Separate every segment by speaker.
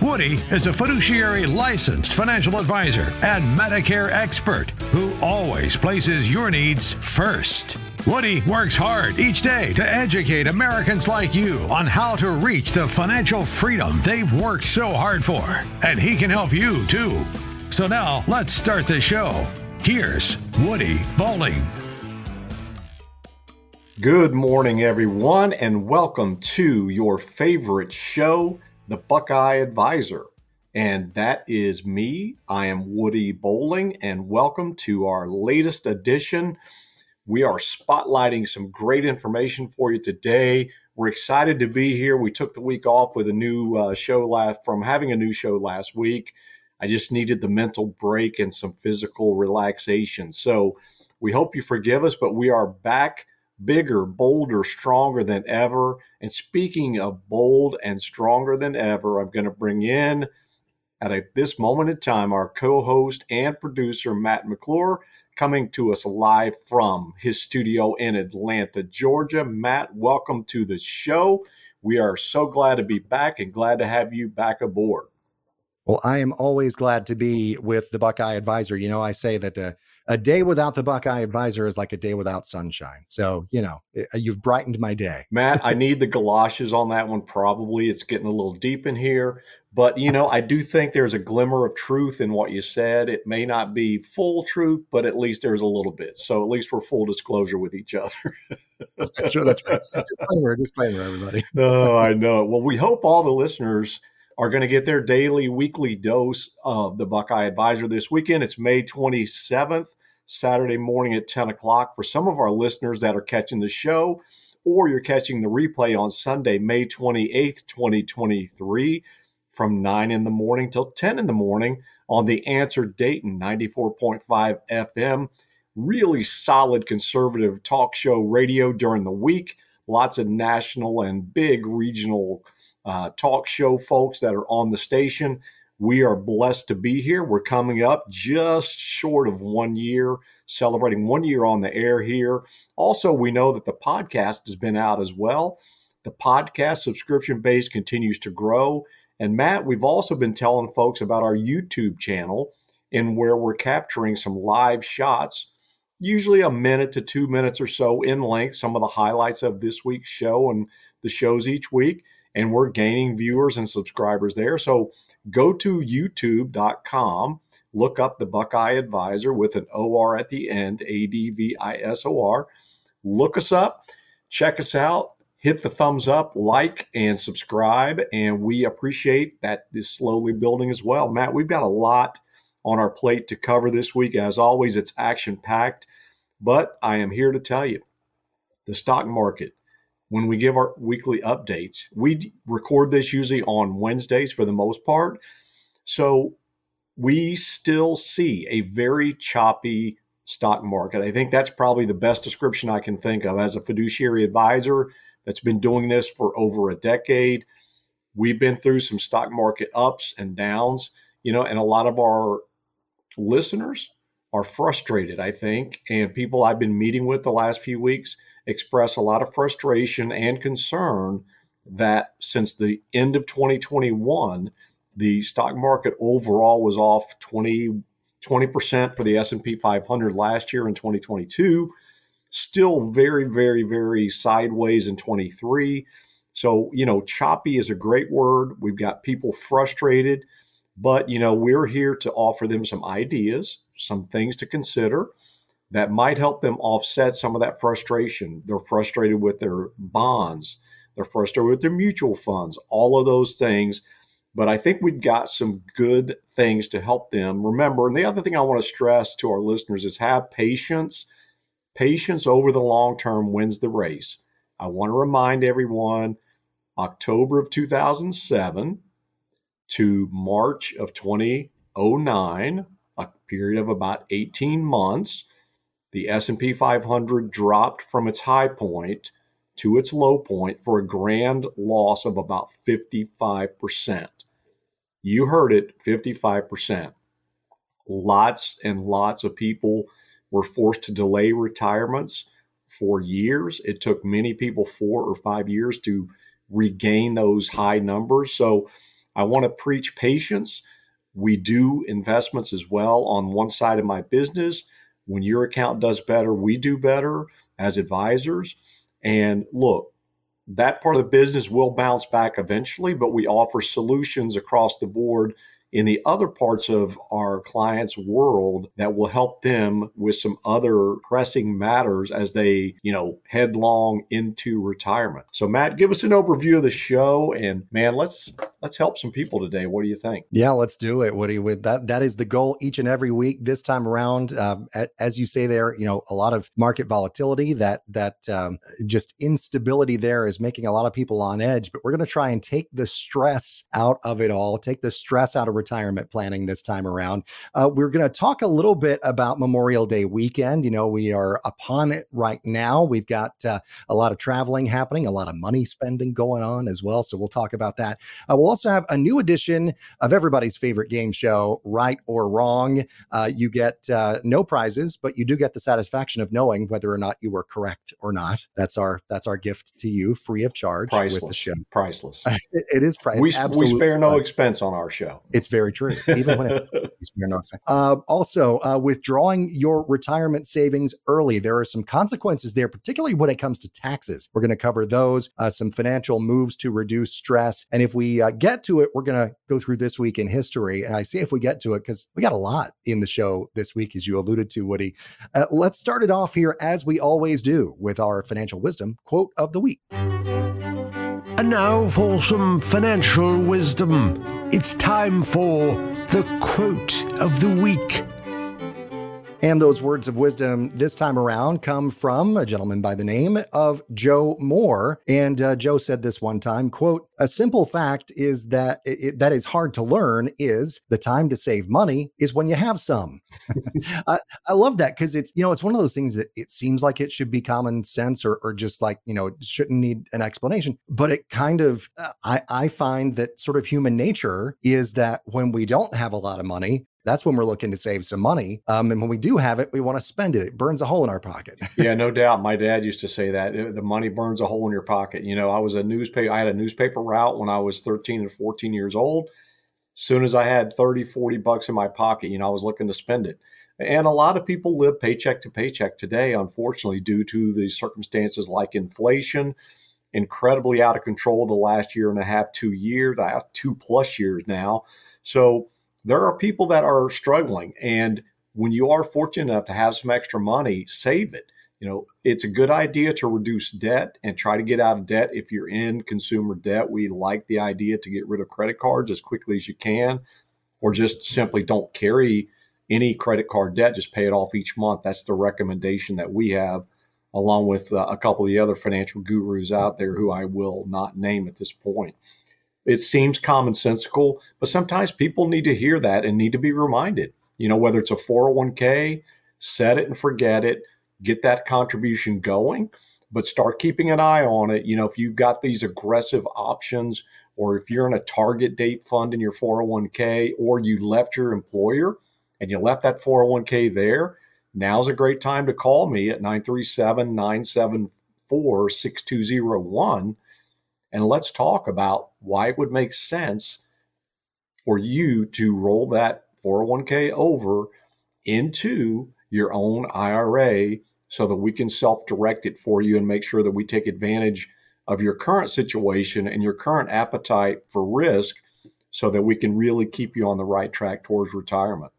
Speaker 1: Woody is a fiduciary licensed financial advisor and Medicare expert who always places your needs first. Woody works hard each day to educate Americans like you on how to reach the financial freedom they've worked so hard for. And he can help you too. So now let's start the show. Here's Woody Bowling.
Speaker 2: Good morning, everyone, and welcome to your favorite show the Buckeye Advisor. And that is me. I am Woody Bowling, and welcome to our latest edition. We are spotlighting some great information for you today. We're excited to be here. We took the week off with a new uh, show last from having a new show last week. I just needed the mental break and some physical relaxation. So we hope you forgive us, but we are back bigger, bolder, stronger than ever. And speaking of bold and stronger than ever, I'm going to bring in at a, this moment in time our co-host and producer Matt McClure coming to us live from his studio in Atlanta, Georgia. Matt, welcome to the show. We are so glad to be back and glad to have you back aboard.
Speaker 3: Well, I am always glad to be with the Buckeye Advisor. You know, I say that uh, a day without the Buckeye advisor is like a day without sunshine. So, you know, uh, you've brightened my day.
Speaker 2: Matt, I need the galoshes on that one. Probably it's getting a little deep in here. But, you know, I do think there's a glimmer of truth in what you said. It may not be full truth, but at least there's a little bit. So at least we're full disclosure with each other.
Speaker 3: That's right. Disclaimer, disclaimer, everybody.
Speaker 2: oh, I know. Well, we hope all the listeners are going to get their daily, weekly dose of the Buckeye Advisor this weekend. It's May 27th, Saturday morning at 10 o'clock. For some of our listeners that are catching the show, or you're catching the replay on Sunday, May 28th, 2023, from 9 in the morning till 10 in the morning on the Answer Dayton 94.5 FM. Really solid conservative talk show radio during the week. Lots of national and big regional uh, talk show folks that are on the station. We are blessed to be here. We're coming up just short of one year, celebrating one year on the air here. Also, we know that the podcast has been out as well. The podcast subscription base continues to grow. And Matt, we've also been telling folks about our YouTube channel in where we're capturing some live shots, usually a minute to two minutes or so in length, some of the highlights of this week's show and the shows each week and we're gaining viewers and subscribers there. So go to youtube.com, look up the Buckeye Advisor with an OR at the end, A D V I S O R. Look us up, check us out, hit the thumbs up, like, and subscribe. And we appreciate that is slowly building as well. Matt, we've got a lot on our plate to cover this week. As always, it's action packed, but I am here to tell you the stock market when we give our weekly updates. We record this usually on Wednesdays for the most part. So we still see a very choppy stock market. I think that's probably the best description I can think of as a fiduciary advisor that's been doing this for over a decade. We've been through some stock market ups and downs, you know, and a lot of our listeners are frustrated, I think, and people I've been meeting with the last few weeks express a lot of frustration and concern that since the end of 2021, the stock market overall was off 20 20% for the S&P 500 last year in 2022, still very very very sideways in 23. So, you know, choppy is a great word. We've got people frustrated, but you know, we're here to offer them some ideas, some things to consider that might help them offset some of that frustration. They're frustrated with their bonds, they're frustrated with their mutual funds, all of those things. But I think we've got some good things to help them. Remember, and the other thing I want to stress to our listeners is have patience. Patience over the long term wins the race. I want to remind everyone October of 2007 to March of 2009, a period of about 18 months the S&P 500 dropped from its high point to its low point for a grand loss of about 55%. You heard it, 55%. Lots and lots of people were forced to delay retirements for years. It took many people 4 or 5 years to regain those high numbers. So I want to preach patience. We do investments as well on one side of my business. When your account does better, we do better as advisors. And look, that part of the business will bounce back eventually, but we offer solutions across the board in the other parts of our clients' world that will help them with some other pressing matters as they, you know, headlong into retirement. So Matt, give us an overview of the show and man, let's let's help some people today. What do you think?
Speaker 3: Yeah, let's do it, Woody. With that, that is the goal each and every week. This time around, um, as you say there, you know, a lot of market volatility. That that um, just instability there is making a lot of people on edge. But we're going to try and take the stress out of it all. Take the stress out of retirement planning this time around. Uh, we're going to talk a little bit about Memorial Day weekend. You know, we are upon it right now. We've got uh, a lot of traveling happening, a lot of money spending going on as well. So we'll talk about that. Uh, we'll also have a new edition of everybody's favorite game show, Right or Wrong. Uh, you get uh, no prizes, but you do get the satisfaction of knowing whether or not you were correct or not. That's our that's our gift to you, free of charge
Speaker 2: priceless.
Speaker 3: with the show.
Speaker 2: Priceless.
Speaker 3: it, it is
Speaker 2: priceless. We, we spare no priceless. expense on our show.
Speaker 3: It's very true. Even when it's spare no expense. Uh, also, uh, withdrawing your retirement savings early, there are some consequences there, particularly when it comes to taxes. We're going to cover those, uh, some financial moves to reduce stress, and if we uh, get to it, we're going to go through this week in history. And I see if we get to it because we got a lot in the show this week, as you alluded to, Woody. Uh, let's start it off here, as we always do, with our financial wisdom quote of the week.
Speaker 1: And now for some financial wisdom. It's time for the quote of the week.
Speaker 3: And those words of wisdom this time around come from a gentleman by the name of Joe Moore. And uh, Joe said this one time, quote, a simple fact is that it, that is hard to learn is the time to save money is when you have some. I, I, love that because it's, you know, it's one of those things that it seems like it should be common sense or, or just like, you know, shouldn't need an explanation. But it kind of, uh, I, I find that sort of human nature is that when we don't have a lot of money, that's when we're looking to save some money. Um, and when we do have it, we want to spend it. It burns a hole in our pocket.
Speaker 2: yeah, no doubt. My dad used to say that uh, the money burns a hole in your pocket. You know, I was a newspaper, I had a newspaper route when I was 13 and 14 years old. As soon as I had 30, 40 bucks in my pocket, you know, I was looking to spend it. And a lot of people live paycheck to paycheck today, unfortunately, due to the circumstances like inflation, incredibly out of control the last year and a half, two years, two plus years now. So, there are people that are struggling. And when you are fortunate enough to have some extra money, save it. You know, it's a good idea to reduce debt and try to get out of debt if you're in consumer debt. We like the idea to get rid of credit cards as quickly as you can, or just simply don't carry any credit card debt, just pay it off each month. That's the recommendation that we have, along with uh, a couple of the other financial gurus out there who I will not name at this point. It seems commonsensical, but sometimes people need to hear that and need to be reminded. You know, whether it's a 401k, set it and forget it, get that contribution going, but start keeping an eye on it. You know, if you've got these aggressive options, or if you're in a target date fund in your 401k, or you left your employer and you left that 401k there, now's a great time to call me at 937 974 6201 and let's talk about why it would make sense for you to roll that 401k over into your own IRA so that we can self direct it for you and make sure that we take advantage of your current situation and your current appetite for risk so that we can really keep you on the right track towards retirement.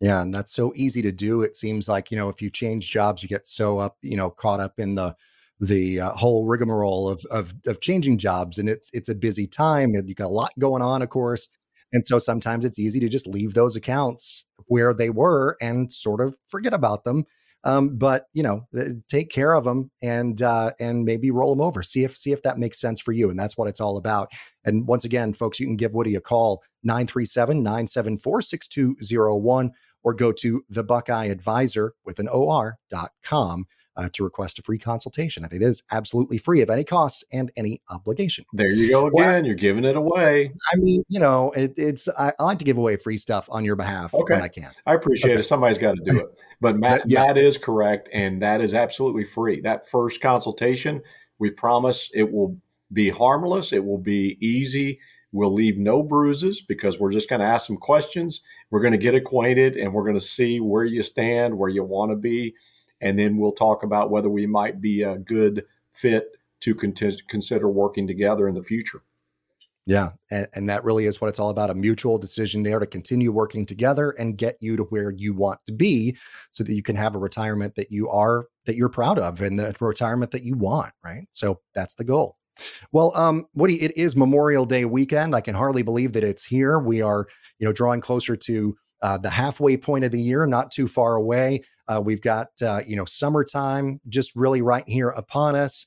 Speaker 3: Yeah, and that's so easy to do. It seems like, you know, if you change jobs, you get so up, you know, caught up in the the uh, whole rigmarole of, of of changing jobs, and it's it's a busy time, and you got a lot going on, of course. And so sometimes it's easy to just leave those accounts where they were and sort of forget about them. Um, but you know, take care of them and uh, and maybe roll them over. See if see if that makes sense for you. And that's what it's all about. And once again, folks, you can give Woody a call 937 974 6201 or go to the Buckeye Advisor with an OR.com uh, to request a free consultation. And it is absolutely free of any costs and any obligation.
Speaker 2: There you go again. Well, You're giving it away.
Speaker 3: I mean, you know, it, it's I, I, like to give away free stuff on your behalf okay. when I can.
Speaker 2: I appreciate okay. it. Somebody's got to do it. But Matt, yeah. that is correct, and that is absolutely free. That first consultation, we promise it will be harmless. It will be easy. We'll leave no bruises because we're just going to ask some questions. We're going to get acquainted, and we're going to see where you stand, where you want to be and then we'll talk about whether we might be a good fit to consider working together in the future.
Speaker 3: Yeah, and, and, that really is what it's all about a mutual decision there to continue working together and get you to where you want to be so that you can have a retirement that you are that you're proud of and the retirement that you want, right? So that's the goal. Well, um, Woody, it is Memorial Day weekend. I can hardly believe that it's here. We are, you know, drawing closer to uh, the halfway point of the year, not too far away. Uh, we've got, uh, you know, summertime just really right here upon us.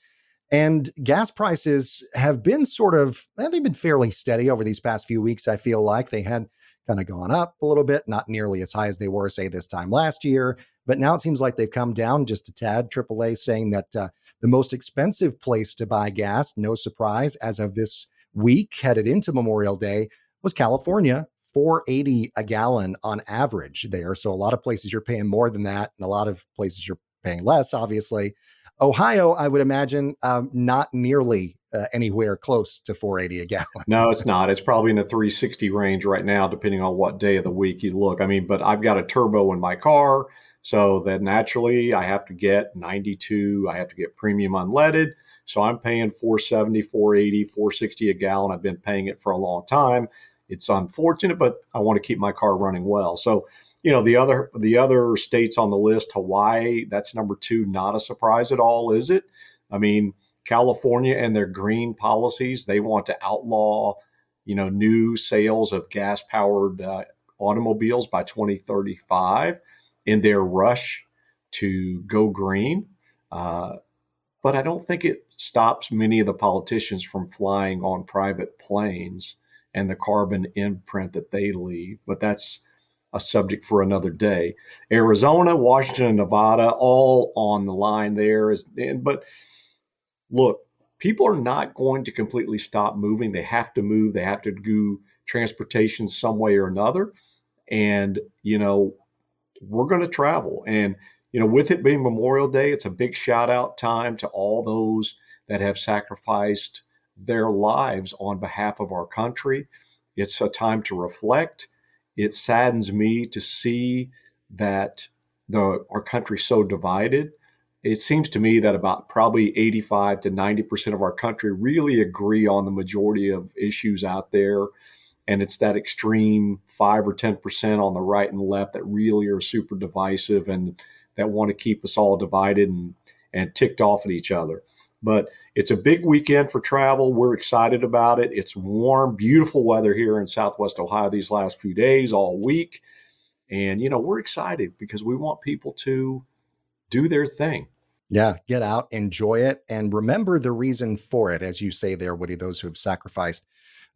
Speaker 3: And gas prices have been sort of, eh, they've been fairly steady over these past few weeks. I feel like they had kind of gone up a little bit, not nearly as high as they were, say, this time last year. But now it seems like they've come down just a tad. AAA saying that uh, the most expensive place to buy gas, no surprise, as of this week headed into Memorial Day, was California 480 a gallon on average there. So a lot of places you're paying more than that, and a lot of places you're paying less, obviously. Ohio, I would imagine, um, not nearly uh, anywhere close to 480 a gallon.
Speaker 2: No, it's not. It's probably in the 360 range right now, depending on what day of the week you look. I mean, but I've got a turbo in my car, so that naturally I have to get 92. I have to get premium unleaded. So I'm paying 470, 480, 460 a gallon. I've been paying it for a long time. It's unfortunate, but I want to keep my car running well. So, you know, the other the other states on the list, Hawaii, that's number two. Not a surprise at all, is it? I mean, California and their green policies, they want to outlaw, you know, new sales of gas powered uh, automobiles by 2035 in their rush to go green. Uh, but I don't think it stops many of the politicians from flying on private planes and the carbon imprint that they leave. But that's a subject for another day. Arizona, Washington, Nevada, all on the line there. Is but look, people are not going to completely stop moving. They have to move. They have to do transportation some way or another. And you know, we're going to travel. And you know, with it being Memorial Day, it's a big shout out time to all those that have sacrificed their lives on behalf of our country. It's a time to reflect. It saddens me to see that the our country's so divided. It seems to me that about probably 85 to 90% of our country really agree on the majority of issues out there. And it's that extreme 5 or 10% on the right and left that really are super divisive and that want to keep us all divided and, and ticked off at each other. But it's a big weekend for travel. We're excited about it. It's warm, beautiful weather here in Southwest Ohio these last few days, all week. And, you know, we're excited because we want people to do their thing.
Speaker 3: Yeah, get out, enjoy it, and remember the reason for it. As you say there, Woody, those who have sacrificed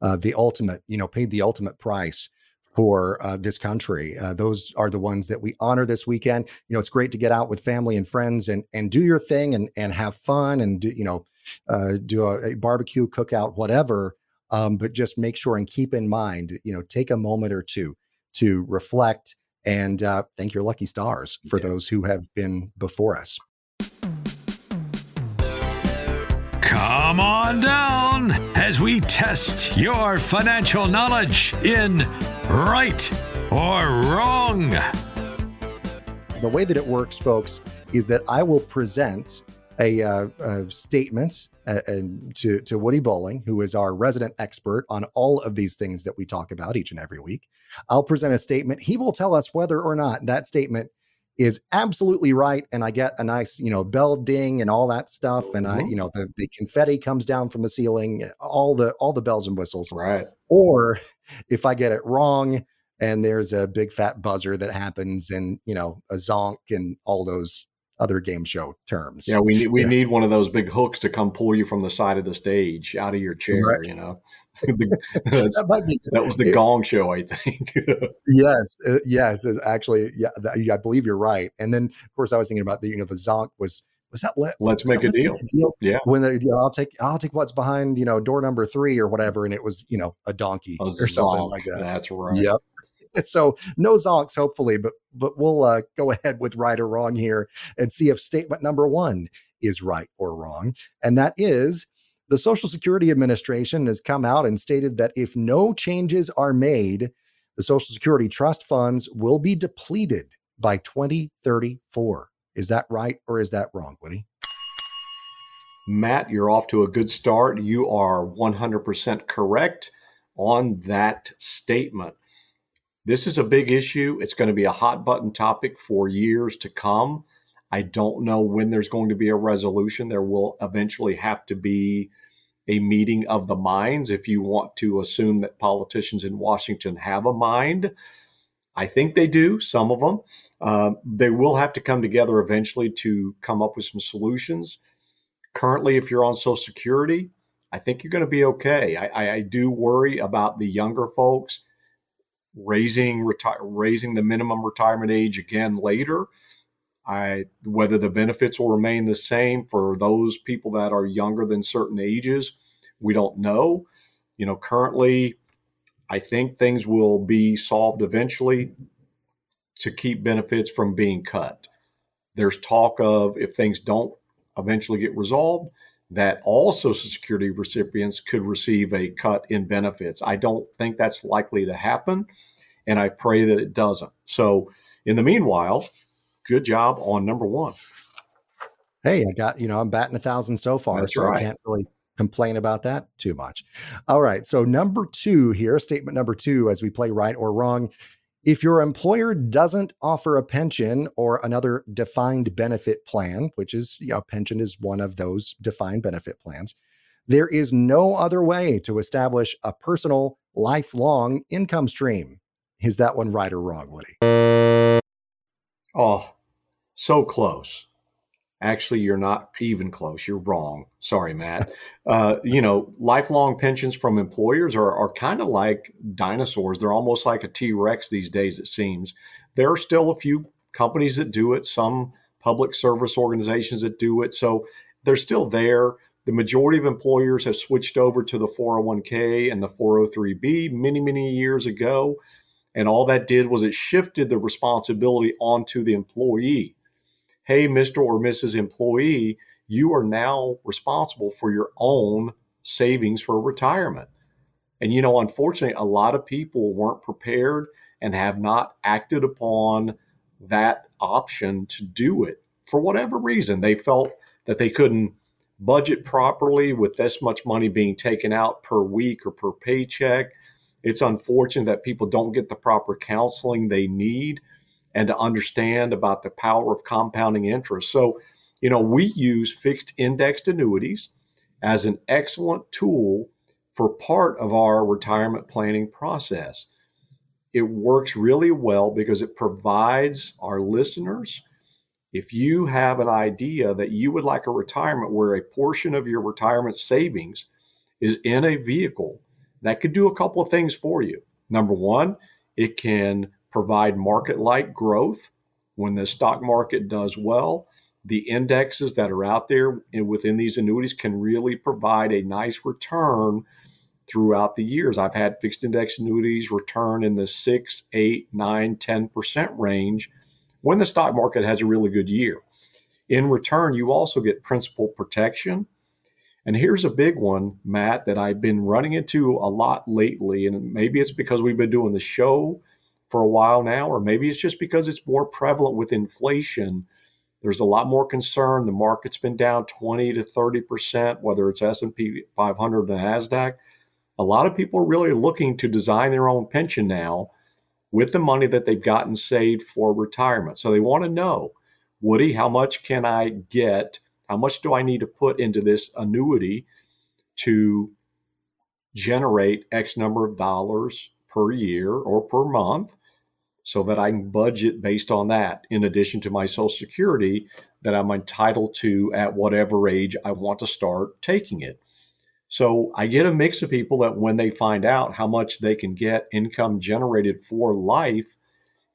Speaker 3: uh, the ultimate, you know, paid the ultimate price for uh, this country. Uh, those are the ones that we honor this weekend. You know, it's great to get out with family and friends and and do your thing and and have fun and do you know uh, do a, a, barbecue, cookout, whatever. Um, but just make sure and keep in mind, you know, take a moment or two to reflect and uh, thank your lucky stars for yeah. those who have been before us.
Speaker 1: Come on down as we test your financial knowledge in right or wrong.
Speaker 3: The way that it works, folks, is that I will present a, uh, a statement uh, to, to Woody Bowling, who is our resident expert on all of these things that we talk about each and every week. I'll present a statement. He will tell us whether or not that statement is absolutely right and i get a nice you know bell ding and all that stuff and i mm-hmm. you know the, the confetti comes down from the ceiling all the all the bells and whistles
Speaker 2: right
Speaker 3: or if i get it wrong and there's a big fat buzzer that happens and you know a zonk and all those other game show terms.
Speaker 2: Yeah, we need we yeah. need one of those big hooks to come pull you from the side of the stage out of your chair. Right. You know, that, be, that, was the it, Gong Show, I think.
Speaker 3: yes, yes, actually, yeah, that, I believe you're right. And then, of course, I was thinking about the you know the zonk was was that let,
Speaker 2: let's make a deal. deal. Yeah.
Speaker 3: When the, you know, I'll take I'll take what's behind you know door number three or whatever, and it was you know a donkey a or zonk. something like that.
Speaker 2: That's right.
Speaker 3: Yep. So no zonks, hopefully, but but we'll uh, go ahead with right or wrong here and see if statement number one is right or wrong, and that is the Social Security Administration has come out and stated that if no changes are made, the Social Security trust funds will be depleted by 2034. Is that right or is that wrong, Woody?
Speaker 2: Matt, you're off to a good start. You are 100% correct on that statement. This is a big issue. It's going to be a hot button topic for years to come. I don't know when there's going to be a resolution. There will eventually have to be a meeting of the minds if you want to assume that politicians in Washington have a mind. I think they do, some of them. Uh, they will have to come together eventually to come up with some solutions. Currently, if you're on Social Security, I think you're going to be okay. I, I do worry about the younger folks raising reti- raising the minimum retirement age again later. I whether the benefits will remain the same for those people that are younger than certain ages, we don't know. You know, currently, I think things will be solved eventually to keep benefits from being cut. There's talk of if things don't eventually get resolved, that all Social Security recipients could receive a cut in benefits. I don't think that's likely to happen, and I pray that it doesn't. So, in the meanwhile, good job on number one.
Speaker 3: Hey, I got, you know, I'm batting a thousand so far,
Speaker 2: that's
Speaker 3: so
Speaker 2: right.
Speaker 3: I can't really complain about that too much. All right. So, number two here, statement number two, as we play right or wrong. If your employer doesn't offer a pension or another defined benefit plan, which is, you know, pension is one of those defined benefit plans, there is no other way to establish a personal, lifelong income stream. Is that one right or wrong, Woody?
Speaker 2: Oh, so close. Actually, you're not even close. You're wrong. Sorry, Matt. uh, you know, lifelong pensions from employers are, are kind of like dinosaurs. They're almost like a T Rex these days, it seems. There are still a few companies that do it, some public service organizations that do it. So they're still there. The majority of employers have switched over to the 401k and the 403b many, many years ago. And all that did was it shifted the responsibility onto the employee. Hey, Mr. or Mrs. Employee, you are now responsible for your own savings for retirement. And, you know, unfortunately, a lot of people weren't prepared and have not acted upon that option to do it for whatever reason. They felt that they couldn't budget properly with this much money being taken out per week or per paycheck. It's unfortunate that people don't get the proper counseling they need and to understand about the power of compounding interest. So, you know, we use fixed indexed annuities as an excellent tool for part of our retirement planning process. It works really well because it provides our listeners if you have an idea that you would like a retirement where a portion of your retirement savings is in a vehicle that could do a couple of things for you. Number one, it can provide market like growth when the stock market does well. The indexes that are out there within these annuities can really provide a nice return throughout the years. I've had fixed index annuities return in the 6, 8, 9, 10% range when the stock market has a really good year. In return, you also get principal protection and here's a big one, Matt, that I've been running into a lot lately. And maybe it's because we've been doing the show for a while now, or maybe it's just because it's more prevalent with inflation. There's a lot more concern. The market's been down 20 to 30%, whether it's S&P 500 and NASDAQ. A lot of people are really looking to design their own pension now with the money that they've gotten saved for retirement. So they want to know, Woody, how much can I get how much do I need to put into this annuity to generate X number of dollars per year or per month so that I can budget based on that, in addition to my Social Security that I'm entitled to at whatever age I want to start taking it. So I get a mix of people that when they find out how much they can get income generated for life,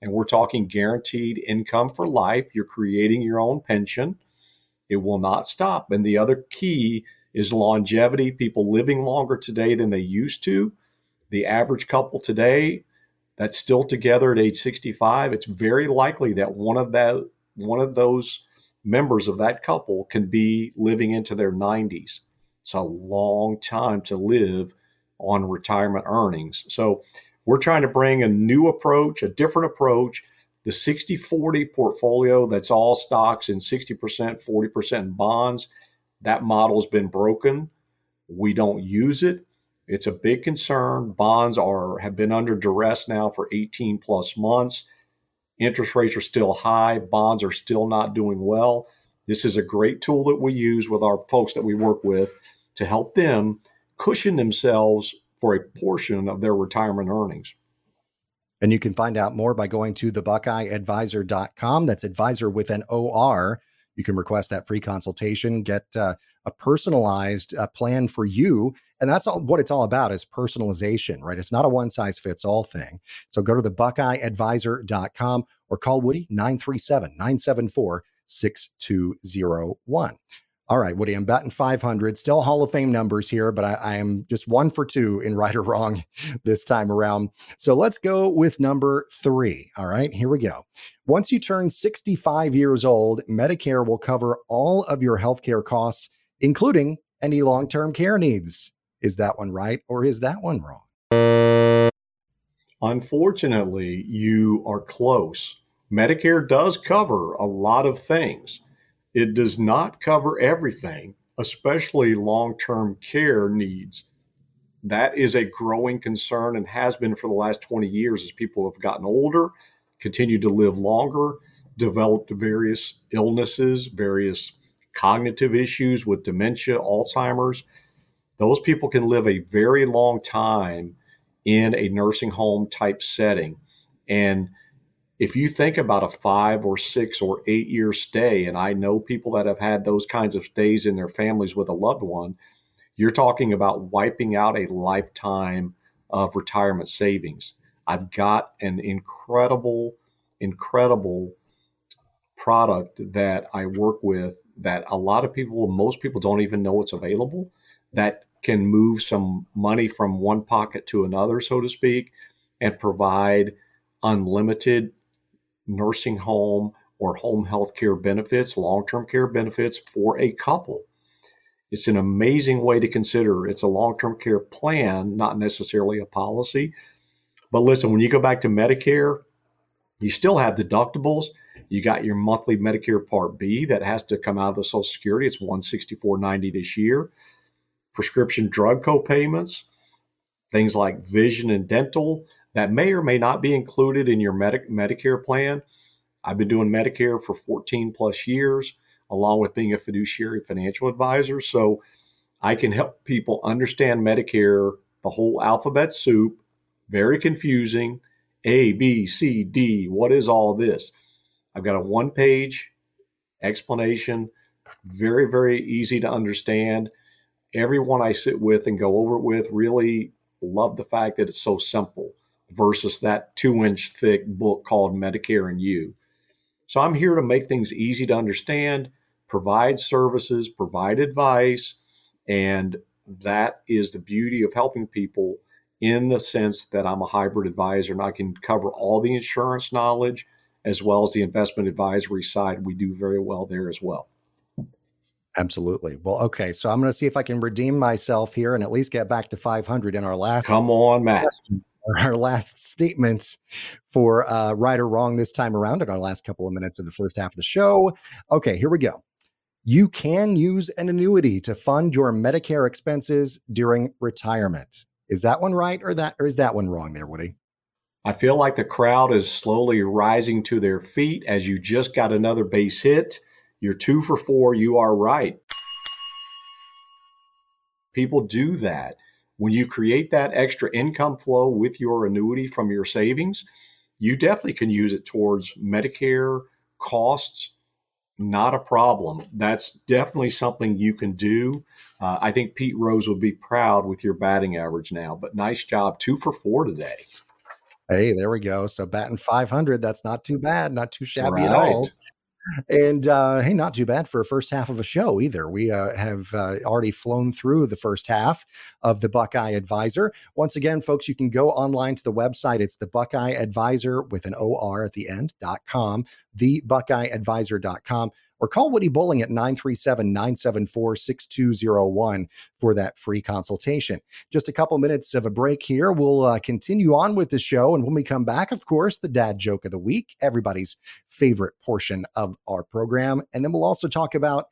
Speaker 2: and we're talking guaranteed income for life, you're creating your own pension. It will not stop. And the other key is longevity, people living longer today than they used to. The average couple today that's still together at age 65, it's very likely that one of that one of those members of that couple can be living into their 90s. It's a long time to live on retirement earnings. So we're trying to bring a new approach, a different approach. The 60 40 portfolio that's all stocks and 60%, 40% bonds, that model's been broken. We don't use it. It's a big concern. Bonds are have been under duress now for 18 plus months. Interest rates are still high. Bonds are still not doing well. This is a great tool that we use with our folks that we work with to help them cushion themselves for a portion of their retirement earnings.
Speaker 3: And you can find out more by going to thebuckeyeadvisor.com. That's advisor with an OR. You can request that free consultation, get uh, a personalized uh, plan for you. And that's all, what it's all about is personalization, right? It's not a one size fits all thing. So go to the buckeyeadvisor.com or call Woody 937 974 6201. All right, Woody, I'm batting 500. Still Hall of Fame numbers here, but I, I, am just one for two in right or wrong this time around. So let's go with number three. All right, here we go. Once you turn 65 years old, Medicare will cover all of your healthcare costs, including any long term care needs. Is that one right or is that one wrong?
Speaker 2: Unfortunately, you are close. Medicare does cover a lot of things it does not cover everything, especially long term care needs. That is a growing concern and has been for the last 20 years as people have gotten older, continued to live longer, developed various illnesses, various cognitive issues with dementia, Alzheimer's. Those people can live a very long time in a nursing home type setting. And if you think about a five or six or eight year stay, and I know people that have had those kinds of stays in their families with a loved one, you're talking about wiping out a lifetime of retirement savings. I've got an incredible, incredible product that I work with that a lot of people, most people don't even know it's available, that can move some money from one pocket to another, so to speak, and provide unlimited nursing home or home health care benefits, long term care benefits for a couple. It's an amazing way to consider. It's a long term care plan, not necessarily a policy. But listen, when you go back to Medicare, you still have deductibles. You got your monthly Medicare Part B that has to come out of the Social Security. It's 164.90 this year. Prescription drug co-payments, things like vision and dental, that may or may not be included in your Medi- Medicare plan. I've been doing Medicare for 14 plus years, along with being a fiduciary financial advisor. So I can help people understand Medicare, the whole alphabet soup, very confusing. A, B, C, D. What is all this? I've got a one page explanation, very, very easy to understand. Everyone I sit with and go over it with really love the fact that it's so simple versus that two inch thick book called Medicare and You. So I'm here to make things easy to understand, provide services, provide advice, and that is the beauty of helping people in the sense that I'm a hybrid advisor and I can cover all the insurance knowledge as well as the investment advisory side. We do very well there as well.
Speaker 3: Absolutely. Well, okay. So I'm going to see if I can redeem myself here and at least get back to 500 in our last.
Speaker 2: Come on, Matt.
Speaker 3: Question our last statements for uh, right or wrong this time around in our last couple of minutes of the first half of the show. Okay, here we go. You can use an annuity to fund your Medicare expenses during retirement. Is that one right or that or is that one wrong there, Woody?
Speaker 2: I feel like the crowd is slowly rising to their feet as you just got another base hit. You're two for four. You are right. People do that. When you create that extra income flow with your annuity from your savings, you definitely can use it towards Medicare costs. Not a problem. That's definitely something you can do. Uh, I think Pete Rose would be proud with your batting average now, but nice job. Two for four today.
Speaker 3: Hey, there we go. So batting 500, that's not too bad, not too shabby right. at all. And uh, hey, not too bad for a first half of a show either. We uh, have uh, already flown through the first half of the Buckeye Advisor. Once again, folks, you can go online to the website. It's the Buckeye Advisor with an OR at the end, dot com, thebuckeyeadvisor.com or call Woody Bowling at 937 974 6201 for that free consultation. Just a couple minutes of a break here. We'll uh, continue on with the show. And when we come back, of course, the dad joke of the week, everybody's favorite portion of our program. And then we'll also talk about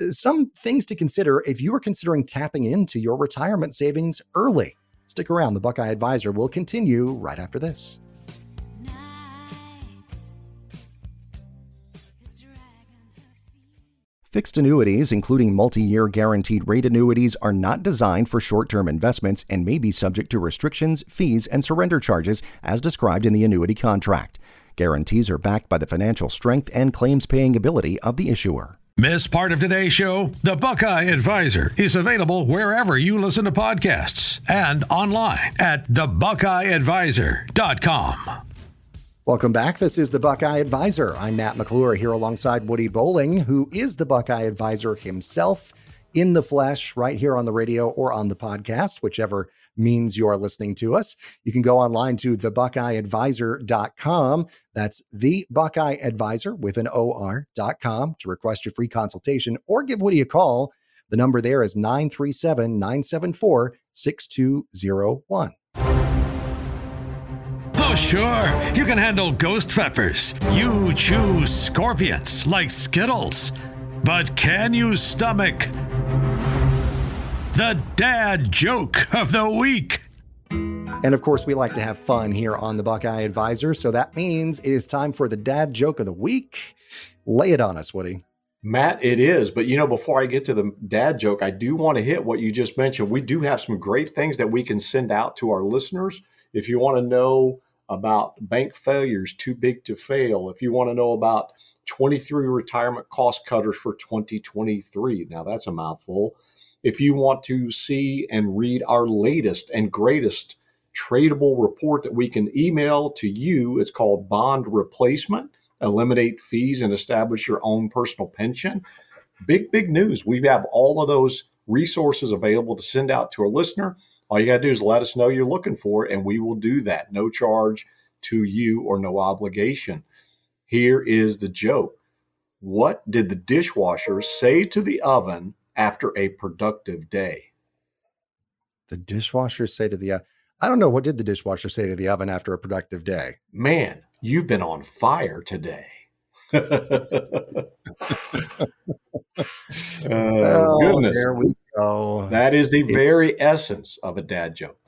Speaker 3: uh, some things to consider if you are considering tapping into your retirement savings early. Stick around. The Buckeye Advisor will continue right after this. Fixed annuities, including multi year guaranteed rate annuities, are not designed for short term investments and may be subject to restrictions, fees, and surrender charges as described in the annuity contract. Guarantees are backed by the financial strength and claims paying ability of the issuer.
Speaker 1: Miss part of today's show? The Buckeye Advisor is available wherever you listen to podcasts and online at thebuckeyeadvisor.com.
Speaker 3: Welcome back. This is the Buckeye Advisor. I'm Matt McClure here alongside Woody Bowling, who is the Buckeye Advisor himself in the flesh, right here on the radio or on the podcast, whichever means you're listening to us. You can go online to thebuckeyeadvisor.com. That's the Buckeye Advisor with an OR.com to request your free consultation or give Woody a call. The number there is 937 974 6201.
Speaker 1: Oh, sure. You can handle ghost peppers. You choose scorpions like Skittles. But can you stomach the dad joke of the week?
Speaker 3: And of course, we like to have fun here on the Buckeye Advisor. So that means it is time for the dad joke of the week. Lay it on us, Woody.
Speaker 2: Matt, it is. But you know, before I get to the dad joke, I do want to hit what you just mentioned. We do have some great things that we can send out to our listeners. If you want to know about bank failures too big to fail, if you want to know about 23 retirement cost cutters for 2023, now that's a mouthful. If you want to see and read our latest and greatest tradable report that we can email to you, it's called Bond Replacement Eliminate Fees and Establish Your Own Personal Pension. Big, big news. We have all of those resources available to send out to a listener. All you got to do is let us know you're looking for and we will do that. No charge to you or no obligation. Here is the joke What did the dishwasher say to the oven after a productive day?
Speaker 3: The dishwasher say to the I don't know what did the dishwasher say to the oven after a productive day?
Speaker 2: Man, you've been on fire today.
Speaker 3: oh, oh, goodness. There we go.
Speaker 2: That is the it's, very essence of a dad joke.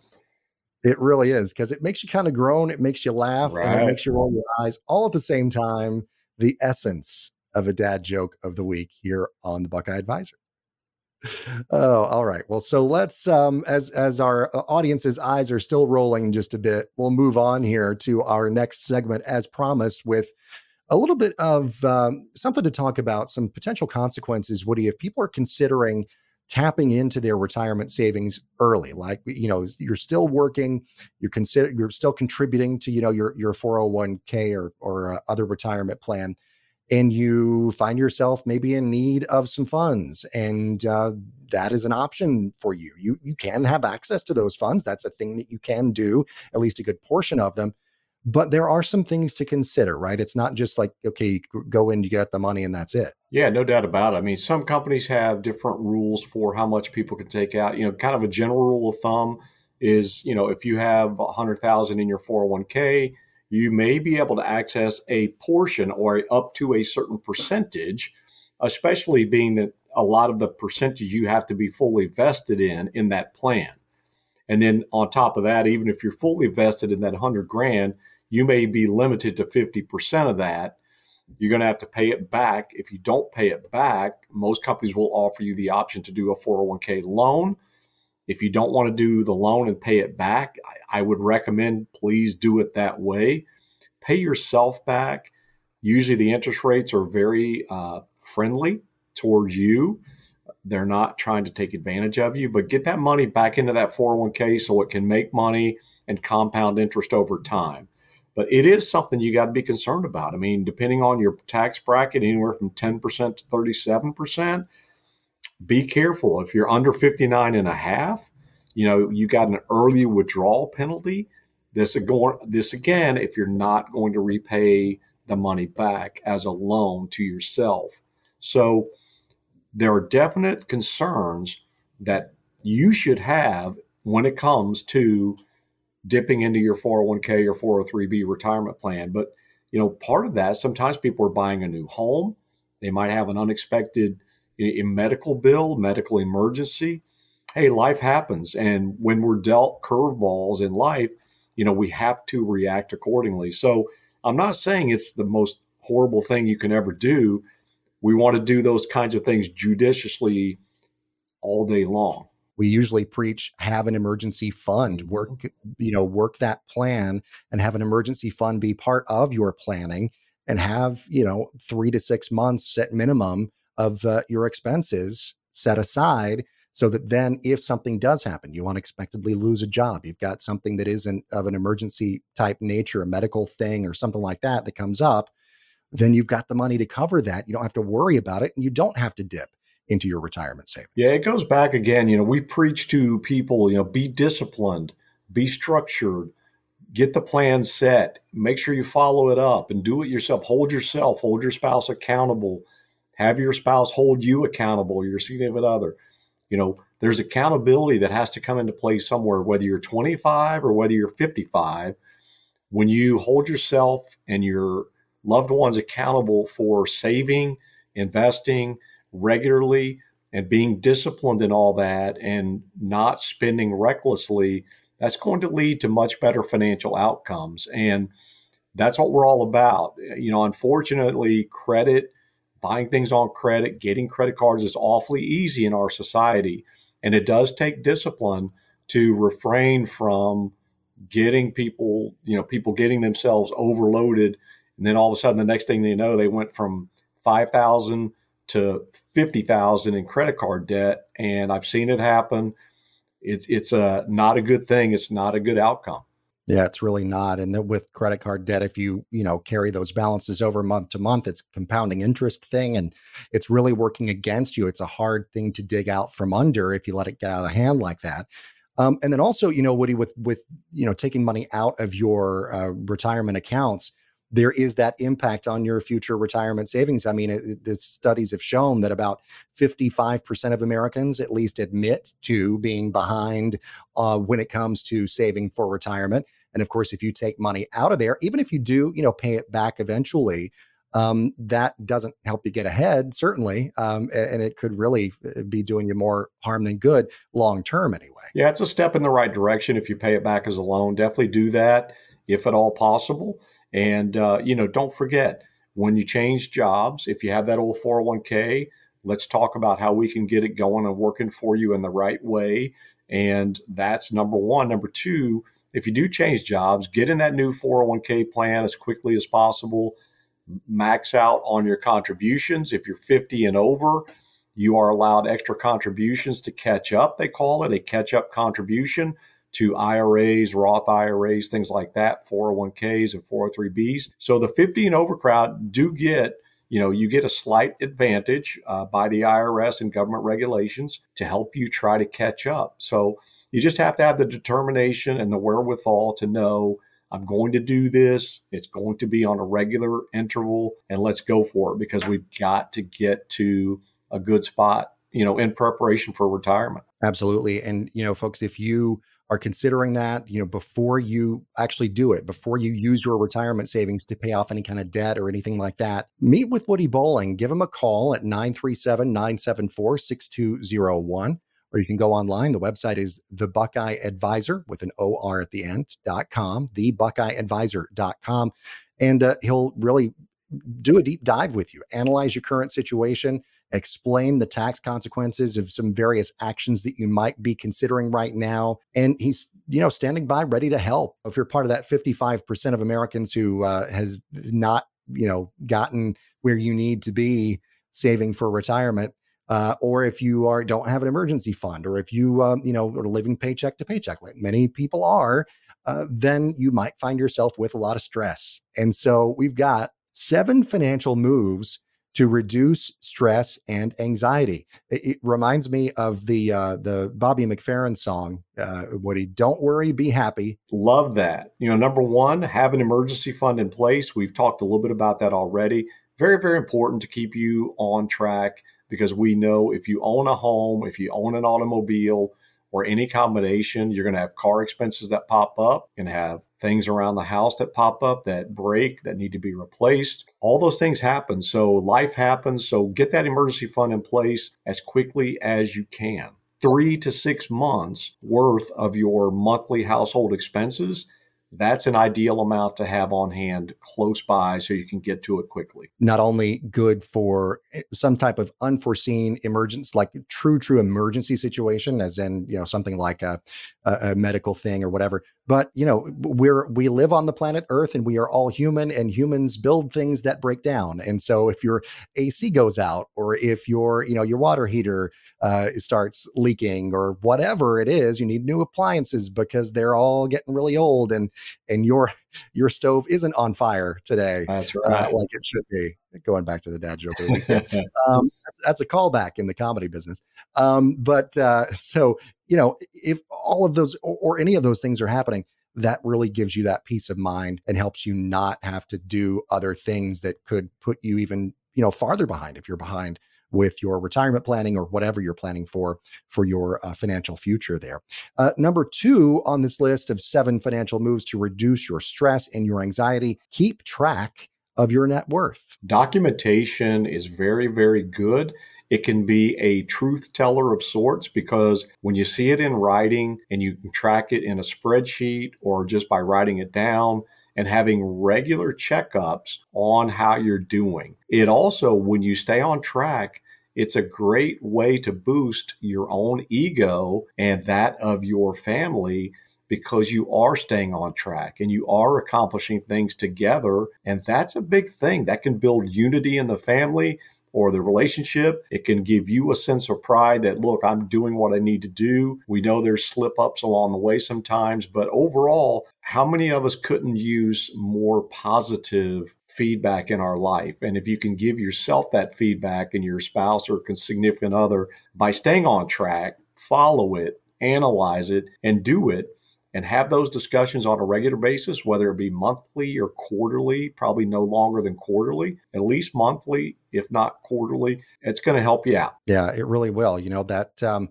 Speaker 3: It really is because it makes you kind of groan, it makes you laugh, right. and it makes you roll your eyes all at the same time. The essence of a dad joke of the week here on the Buckeye Advisor. Oh, all right. Well, so let's um as as our uh, audience's eyes are still rolling just a bit, we'll move on here to our next segment as promised with a little bit of um, something to talk about some potential consequences woody if people are considering tapping into their retirement savings early like you know you're still working you're consider you're still contributing to you know your your 401k or or uh, other retirement plan and you find yourself maybe in need of some funds and uh, that is an option for you. You you can have access to those funds that's a thing that you can do at least a good portion of them but there are some things to consider, right? It's not just like, okay, go in, you get the money, and that's it.
Speaker 2: Yeah, no doubt about it. I mean, some companies have different rules for how much people can take out. You know, kind of a general rule of thumb is, you know, if you have a hundred thousand in your 401k, you may be able to access a portion or up to a certain percentage, especially being that a lot of the percentage you have to be fully vested in in that plan. And then on top of that, even if you're fully vested in that hundred grand, you may be limited to 50% of that. You're going to have to pay it back. If you don't pay it back, most companies will offer you the option to do a 401k loan. If you don't want to do the loan and pay it back, I, I would recommend please do it that way. pay yourself back. Usually the interest rates are very uh, friendly towards you. They're not trying to take advantage of you, but get that money back into that 401k so it can make money and compound interest over time. But it is something you got to be concerned about. I mean, depending on your tax bracket, anywhere from 10% to 37%, be careful. If you're under 59 and a half, you know, you got an early withdrawal penalty. This again, this again, if you're not going to repay the money back as a loan to yourself. So there are definite concerns that you should have when it comes to dipping into your 401k or 403b retirement plan. But you know, part of that sometimes people are buying a new home. They might have an unexpected medical bill, medical emergency. Hey, life happens, and when we're dealt curveballs in life, you know we have to react accordingly. So I'm not saying it's the most horrible thing you can ever do. We want to do those kinds of things judiciously all day long
Speaker 3: we usually preach have an emergency fund work mm-hmm. you know work that plan and have an emergency fund be part of your planning and have you know three to six months at minimum of uh, your expenses set aside so that then if something does happen you unexpectedly lose a job you've got something that isn't of an emergency type nature a medical thing or something like that that comes up then you've got the money to cover that you don't have to worry about it and you don't have to dip into your retirement savings.
Speaker 2: Yeah, it goes back again. You know, we preach to people, you know, be disciplined, be structured, get the plan set, make sure you follow it up and do it yourself. Hold yourself, hold your spouse accountable, have your spouse hold you accountable, your significant other. You know, there's accountability that has to come into play somewhere, whether you're 25 or whether you're 55. When you hold yourself and your loved ones accountable for saving, investing, regularly and being disciplined in all that and not spending recklessly, that's going to lead to much better financial outcomes. And that's what we're all about. You know, unfortunately, credit, buying things on credit, getting credit cards is awfully easy in our society. And it does take discipline to refrain from getting people, you know, people getting themselves overloaded. And then all of a sudden, the next thing they know, they went from 5,000 to 50,000 in credit card debt and I've seen it happen. It's it's a not a good thing. It's not a good outcome.
Speaker 3: Yeah, it's really not. And then with credit card debt, if you, you know, carry those balances over month to month, it's compounding interest thing and it's really working against you. It's a hard thing to dig out from under if you let it get out of hand like that. Um, and then also, you know, Woody, with with you know taking money out of your uh, retirement accounts, there is that impact on your future retirement savings. I mean, it, the studies have shown that about 55% of Americans at least admit to being behind uh, when it comes to saving for retirement. And of course, if you take money out of there, even if you do, you know, pay it back eventually, um, that doesn't help you get ahead, certainly. Um, and, and, it could really uh, be doing you more harm than good long term, anyway.
Speaker 2: Yeah, it's a step in the right direction if you pay it back as a loan. Definitely do that if at all possible. And, uh, you know, don't forget when you change jobs, if you have that old 401k, let's talk about how we can get it going and working for you in the right way. And that's number one. Number two, if you do change jobs, get in that new 401k plan as quickly as possible. Max out on your contributions. If you're 50 and over, you are allowed extra contributions to catch up, they call it a catch up contribution to IRAs, Roth IRAs, things like that, 401ks and 403bs. So the 50 and over crowd do get you know you get a slight advantage uh, by the irs and government regulations to help you try to catch up. So you just have to have the determination and the wherewithal to know i'm going to do this. It's going to be on a regular interval and let's go for it because we've got to get to a good spot you know in preparation for retirement.
Speaker 3: Absolutely. And you know folks if you are considering that, you know, before you actually do it, before you use your retirement savings to pay off any kind of debt or anything like that, meet with Woody Bowling. Give him a call at 937 974 6201 or you can go online. The website is the Buckeye Advisor with an OR at the end dot com, the Buckeyeadvisor.com. And uh, he'll really do a deep dive with you, analyze your current situation, explain the tax consequences of some various actions that you might be considering right now. And he's you know, standing by, ready to help. If you're part of that 55% of Americans who uh, has not, you know, gotten where you need to be saving for retirement, uh, or if you are don't have an emergency fund, or if you um, you know are living paycheck to paycheck, like many people are, uh, then you might find yourself with a lot of stress. And so we've got seven financial moves to reduce stress and anxiety. It, it reminds me of the uh, the Bobby McFerrin song, uh, "Woody, don't worry, be happy."
Speaker 2: Love that. You know, number one, have an emergency fund in place. We've talked a little bit about that already. Very, very important to keep you on track because we know if you own a home, if you own an automobile, or any combination, you're going to have car expenses that pop up, to have things around the house that pop up that break, that need to be replaced. All those things happen. So life happens. So get that emergency fund in place as quickly as you can. Three to six months worth of your monthly household expenses that's an ideal amount to have on hand close by so you can get to it quickly.
Speaker 3: Not only good for eh, some type of unforeseen emergence, like true, true emergency situation, as in, you know, something like a, a, a medical thing or whatever, but you know we're we live on the planet earth and we are all human and humans build things that break down. And so if your ac goes out or if your you know your water heater uh, starts leaking or whatever it is you need new appliances because they're all getting really old and and your your stove isn't on fire today
Speaker 2: that's uh, right.
Speaker 3: uh, like it should be going back to the dad joke um, that's, that's, a callback in the comedy business. Um, but uh, so you know, if all of those or, or any of those things are happening, that really gives you that peace of mind and helps you not have to do other things that could put you even, you know, farther behind if you're behind with your retirement planning or whatever you're planning for for your uh, financial future there. Uh, number two on this list of seven financial moves to reduce your stress and your anxiety, keep track of your net worth.
Speaker 2: Documentation is very, very good. It can be a truth teller of sorts because when you see it in writing and you can track it in a spreadsheet or just by writing it down and having regular checkups on how you're doing. It also, when you stay on track, it's a great way to boost your own ego and that of your family because you are staying on track and you are accomplishing things together. And that's a big thing that can build unity in the family or the relationship. It can give you a sense of pride that, look, I'm doing what I need to do. We know there's slip ups along the way sometimes, but overall, how many of us couldn't use more positive feedback in our life? And if you can give yourself that feedback and your spouse or significant other by staying on track, follow it, analyze it, and do it, and have those discussions on a regular basis, whether it be monthly or quarterly, probably no longer than quarterly, at least monthly, if not quarterly, it's going to help you out.
Speaker 3: Yeah, it really will. You know, that, um,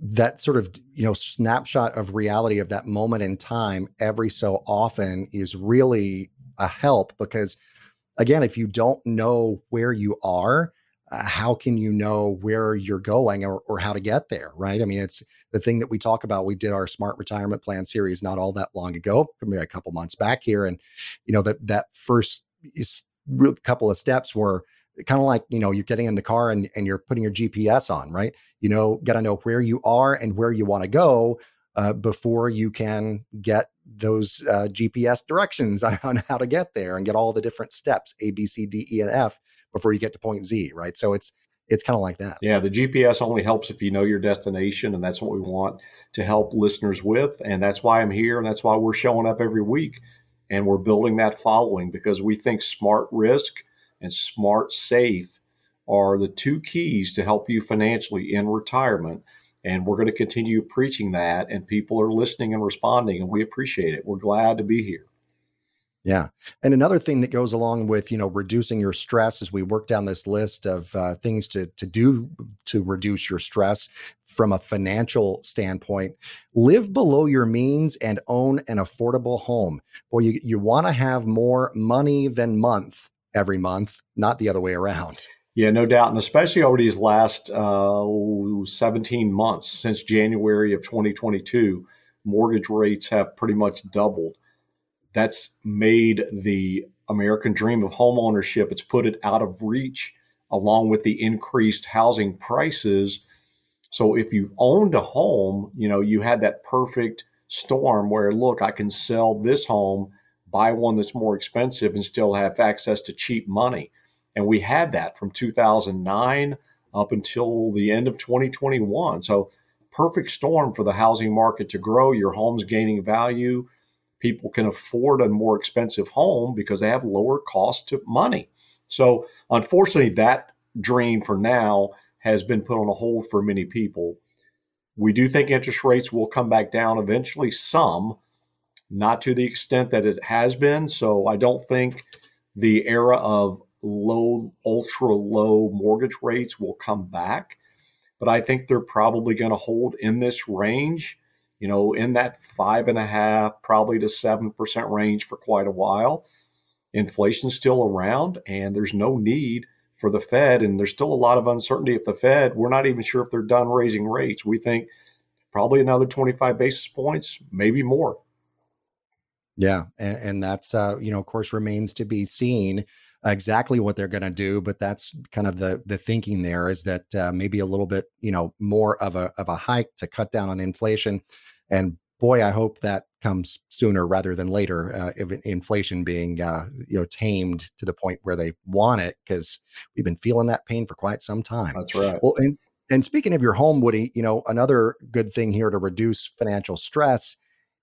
Speaker 3: that sort of you know snapshot of reality of that moment in time every so often is really a help because again if you don't know where you are uh, how can you know where you're going or, or how to get there right i mean it's the thing that we talk about we did our smart retirement plan series not all that long ago maybe a couple months back here and you know that that first couple of steps were kind of like you know you're getting in the car and, and you're putting your gps on right you know got to know where you are and where you want to go uh, before you can get those uh, gps directions on, on how to get there and get all the different steps a b c d e and f before you get to point Z, right? So it's it's kind of like that.
Speaker 2: Yeah, the GPS only helps if you know your destination, and that's what we want to help listeners with. And that's why I'm here, and that's why we're showing up every week, and we're building that following because we think smart risk and smart safe are the two keys to help you financially in retirement. And we're going to continue preaching that, and people are listening and responding, and we appreciate it. We're glad to be here.
Speaker 3: Yeah. And another thing that goes along with, you know, reducing your stress as we work down this list of uh, things to, to do to reduce your stress from a financial standpoint, live below your means and own an affordable home. Boy, you, you want to have more money than month every month, not the other way around.
Speaker 2: Yeah, no doubt. And especially over these last uh, 17 months since January of 2022, mortgage rates have pretty much doubled that's made the American dream of home ownership. It's put it out of reach along with the increased housing prices. So if you've owned a home, you know, you had that perfect storm where, look, I can sell this home, buy one that's more expensive, and still have access to cheap money. And we had that from 2009 up until the end of 2021. So, perfect storm for the housing market to grow. Your home's gaining value. People can afford a more expensive home because they have lower cost to money. So, unfortunately, that dream for now has been put on a hold for many people. We do think interest rates will come back down eventually, some, not to the extent that it has been. So, I don't think the era of low, ultra low mortgage rates will come back. But I think they're probably going to hold in this range, you know, in that five and a half, probably to 7% range for quite a while. Inflation's still around, and there's no need for the Fed. And there's still a lot of uncertainty at the Fed. We're not even sure if they're done raising rates. We think probably another 25 basis points, maybe more.
Speaker 3: Yeah. And, and that's, uh, you know, of course, remains to be seen exactly what they're going to do, but that's kind of the the thinking there is that uh, maybe a little bit, you know, more of a of a hike to cut down on inflation. And boy, I hope that comes sooner rather than later. Uh, if inflation being uh, you know tamed to the point where they want it, because we've been feeling that pain for quite some time.
Speaker 2: That's right.
Speaker 3: Well, and and speaking of your home, Woody, you know, another good thing here to reduce financial stress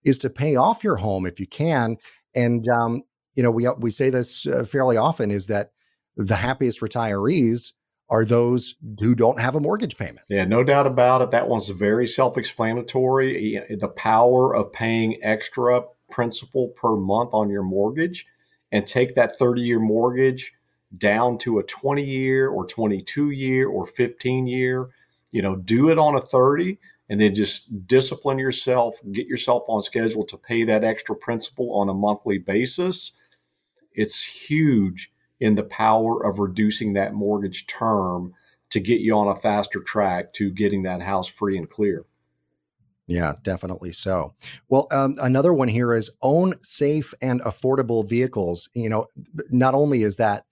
Speaker 3: is to pay off your home if you can. And um, you know, we we say this uh, fairly often is that the happiest retirees are those who don't have a mortgage payment.
Speaker 2: Yeah, no doubt about it. That one's very self-explanatory. The power of paying extra principal per month on your mortgage and take that 30-year mortgage down to a 20 year or 22 year or 15 year. You know, do it on a 30 and then just discipline yourself, get yourself on schedule to pay that extra principal on a monthly basis it's huge in the power of reducing that mortgage term to get you on a faster track to getting that house free and clear.
Speaker 3: Yeah, definitely so. Well, um, another one here is own safe and affordable vehicles. You know, not only is that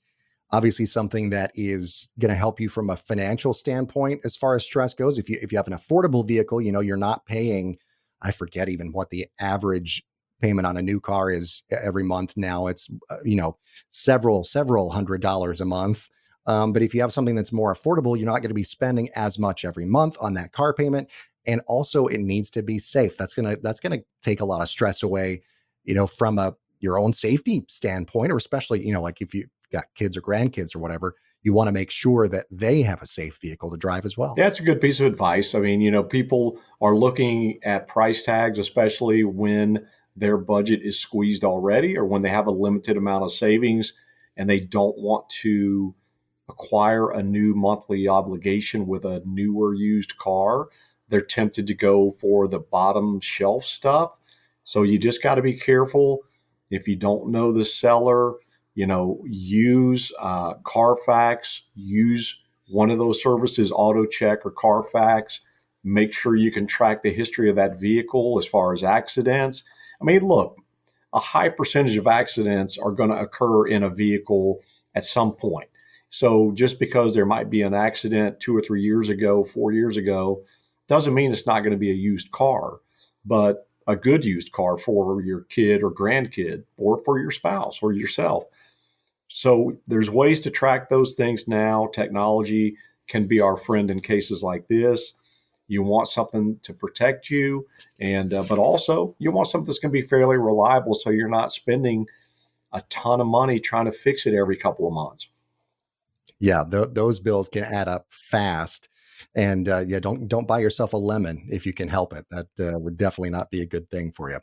Speaker 3: obviously something that is going to help you from a financial standpoint as far as stress goes. If you if you have an affordable vehicle, you know, you're not paying. I forget even what the average payment on a new car is every month now. It's uh, you know several several hundred dollars a month. Um, but if you have something that's more affordable, you're not going to be spending as much every month on that car payment. And also, it needs to be safe. That's gonna that's gonna take a lot of stress away, you know, from a your own safety standpoint, or especially you know, like if you got kids or grandkids or whatever, you want to make sure that they have a safe vehicle to drive as well.
Speaker 2: That's a good piece of advice. I mean, you know, people are looking at price tags, especially when their budget is squeezed already or when they have a limited amount of savings and they don't want to acquire a new monthly obligation with a newer used car, they're tempted to go for the bottom shelf stuff. So you just got to be careful. If you don't know the seller, you know, use uh, Carfax, use one of those services, AutoCheck or Carfax. Make sure you can track the history of that vehicle as far as accidents I mean, look, a high percentage of accidents are going to occur in a vehicle at some point. So just because there might be an accident two or three years ago, four years ago, doesn't mean it's not going to be a used car, but a good used car for your kid or grandkid or for your spouse or yourself. So there's ways to track those things now. Technology can be our friend in cases like this. You want something to protect you, and uh, but also you want something that's going to be fairly reliable, so you're not spending a ton of money trying to fix it every couple of months.
Speaker 3: Yeah, th- those bills can add up fast, and uh, yeah, don't don't buy yourself a lemon if you can help it. That uh, would definitely not be a good thing for you.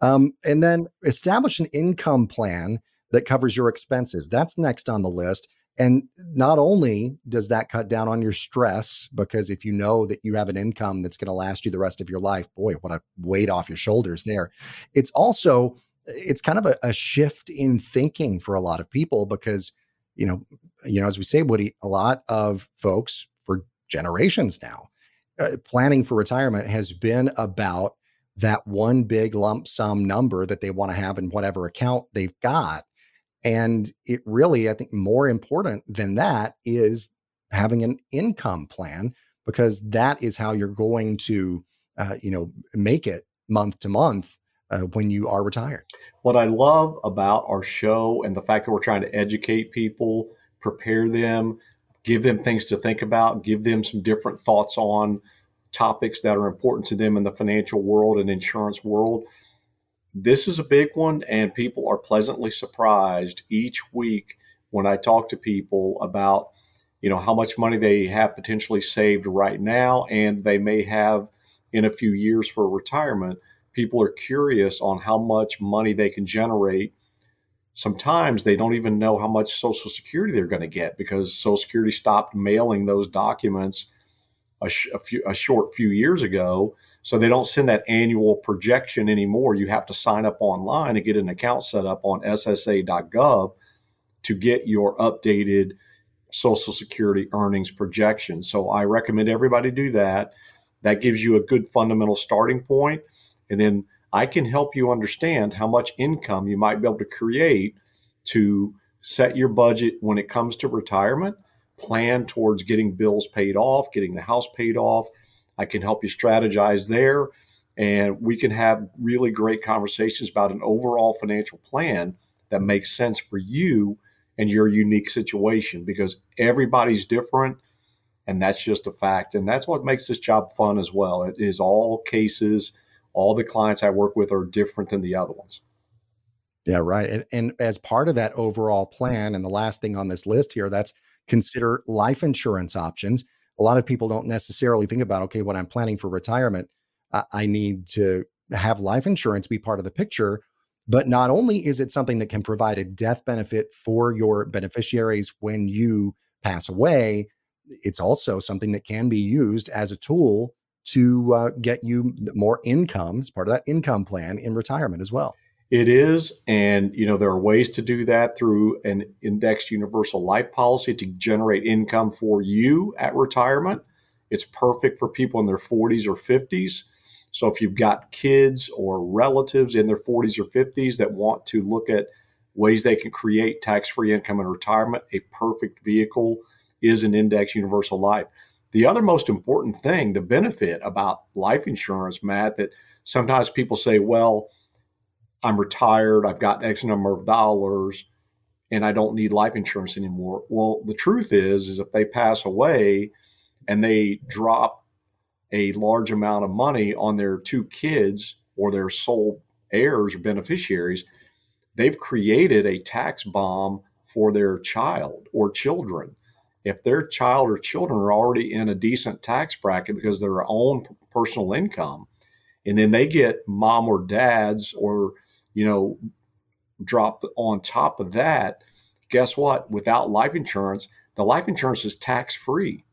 Speaker 3: Um, and then establish an income plan that covers your expenses. That's next on the list. And not only does that cut down on your stress, because if you know that you have an income that's going to last you the rest of your life, boy, what a weight off your shoulders there. It's also, it's kind of a, a shift in thinking for a lot of people because, you know, you know, as we say, Woody, a lot of folks for generations now, uh, planning for retirement has been about that one big lump sum number that they want to have in whatever account they've got and it really, I think, more important than that is having an income plan because that is how you're going to, uh, you know, make it month to month uh, when you are retired.
Speaker 2: What I love about our show and the fact that we're trying to educate people, prepare them, give them things to think about, give them some different thoughts on topics that are important to them in the financial world and insurance world. This is a big one, and people are pleasantly surprised each week when I talk to people about, you know, how much money they have potentially saved right now, and they may have in a few years for retirement. People are curious on how much money they can generate sometimes they don't even know how much Social Security they're going to get because Social Security stopped mailing those documents a, sh- a, few, a short few years ago. So they don't send that annual projection anymore. You have to sign up online and get an account set up on SSA.gov to get your updated Social Security earnings projection. So I recommend everybody do that. That gives you a good fundamental starting. And then I can help you understand how much income you might be able to create to set your budget when it comes to retirement, plan towards getting bills paid off, getting the house paid off. I can help you strategize there. And we can have really great conversations about an overall financial plan that makes sense for you and your unique situation because everybody's different. And that's just a fact. And that's what makes this job fun as well. It is all cases all the clients I work with are different than the other ones.
Speaker 3: Yeah, right. And, and as part of that overall plan, and the last thing on this list here, that's consider life insurance options. A lot of people don't necessarily think about, okay, when I'm planning for retirement, I, I need to have life insurance be part of the picture. But not only is it something that can provide a death benefit for your beneficiaries when you pass away, it's also something that can be used as a tool to uh, get you more income as part of that income plan in retirement as well.
Speaker 2: It is. And, you know, there are ways to do that through an indexed universal life policy to generate income for you at retirement. It's perfect for people in their 40s or 50s. So if you've got kids or relatives in their 40s or 50s that want to look at ways they can create tax free income in retirement, a perfect vehicle is an index universal life. The other most important thing, the benefit about life insurance, Matt, that sometimes people say, well, I'm retired, I've got X number of dollars, and I don't need life insurance anymore. Well, the truth is, is if they pass away and they drop a large amount of money on their two kids or their sole heirs or beneficiaries, they've created a tax bomb for their child or children if their child or children are already in a decent tax bracket because of their own personal income, and then they get mom or dad's or, you know, dropped on top of that, guess what? Without life insurance, the life insurance is tax free.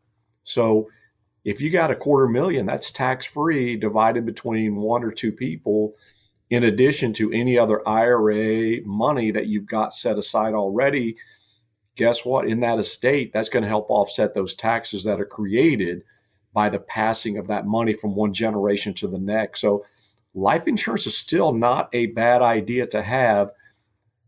Speaker 2: So if you got a quarter million, that's tax free divided between one or two people, in addition to any other IRA money that you've got set aside already guess what? In that estate, that's going to help offset those taxes that are created by the passing of that money from one generation to the next. So, life insurance is still not a bad idea to have,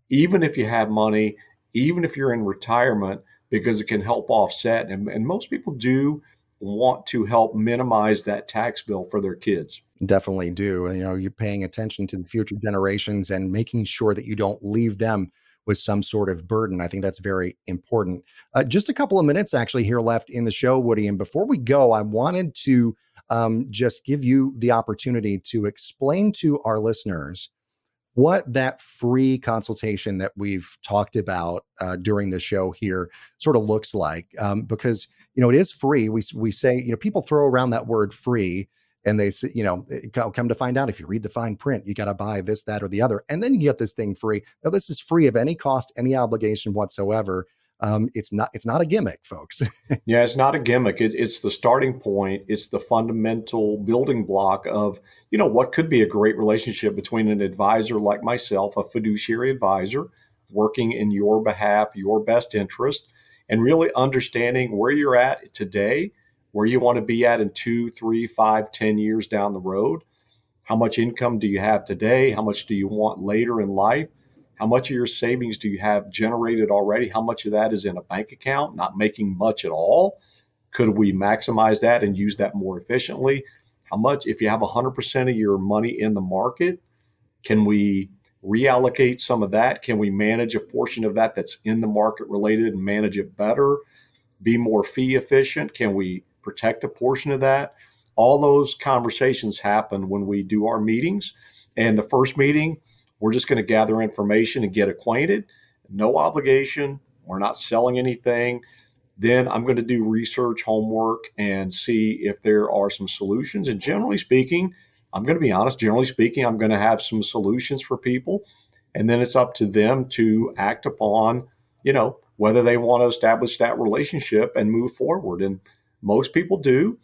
Speaker 2: even if you have money, even if you're in retirement, because it can help offset. And, and most people do want to help minimize that tax bill for their kids.
Speaker 3: Definitely do. You know, you're paying attention to the future generations and making sure that you don't leave them with some sort of burden. I think that's very important. Uh, just a couple of minutes actually here left in the show, Woody. And before we go, I wanted to um, just give you the opportunity to explain to our listeners what that free consultation that we've talked about uh, during the show here sort of looks like. Um, because you know it is free. We we say you know people throw around that word free and they say, you know, eh, come to find out if you read the fine print, you got to buy this, that, or the other, and then you get this thing free. Now, this is free of any cost, any obligation whatsoever. Um, it's not it's not a gimmick, folks.
Speaker 2: yeah, it's not a gimmick. It, it's the starting point. It's the fundamental building block of you know what could be a great relationship between an advisor like myself, a fiduciary advisor, working in your behalf, your best interest, and really understanding where you're at today where you want to be at in two, three, five, ten years down the road. How much income do you have today? How much do you want later in life? How much of your savings do you have generated already? How much of that is in a bank account, not making much at all? Could we maximize that and use that more efficiently? how much, if you have 100% of your money in the market, can we reallocate some of that? Can we manage a portion of that that's in the market related and manage it better? Be more fee efficient? Can we protect a portion of that? All those conversations happen when we do our meetings. And the first meeting, we're just going to gather information and get acquainted. No obligation. We're not selling anything. Then I'm going to do research homework and see if there are some solutions. And generally speaking, I'm going to be honest, generally speaking, I'm going to have some solutions for people. And then it's up to them to act upon, you know, whether they want to establish that relationship and move forward. And most people do.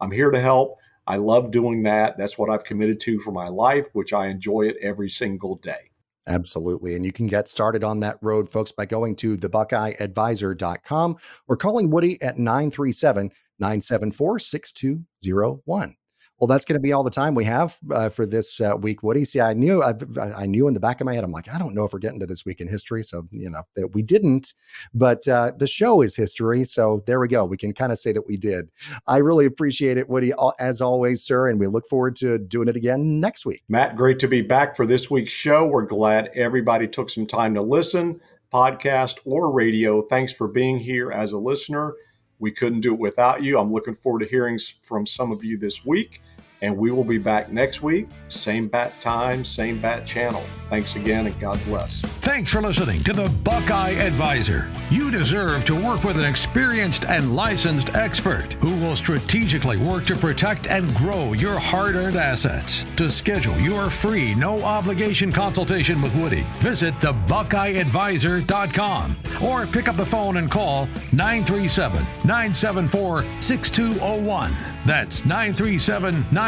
Speaker 2: I'm here to help. I love doing that. That's what I've committed to for my life, which I enjoy it every single day.
Speaker 3: Absolutely. And you can get started on that road, folks, by going to thebuckeyeadvisor.com or calling Woody at 937 974 6201. Well, that's going to be all the time we have uh, for this uh, week, Woody. See, I knew I, I, knew in the back of my head, I'm like, I don't know if we're getting to this week in history, so you know that we didn't. But uh, the show is history, so there we go. We can kind of say that we did. I really appreciate it, Woody, as always, sir, and we look forward to doing it again next week.
Speaker 2: Matt, great to be back for this week's show. We're glad everybody took some time to listen, podcast or radio. Thanks for being here as a listener. We couldn't do it without you. I'm looking forward to hearing from some of you this week. And we will be back next week, same bat time, same bat channel. Thanks again, and God bless.
Speaker 1: Thanks for listening to the Buckeye Advisor. You deserve to work with an experienced and licensed expert who will strategically work to protect and grow your hard earned assets. To schedule your free, no obligation consultation with Woody, visit thebuckeyeadvisor.com or pick up the phone and call 937 974 6201. That's 937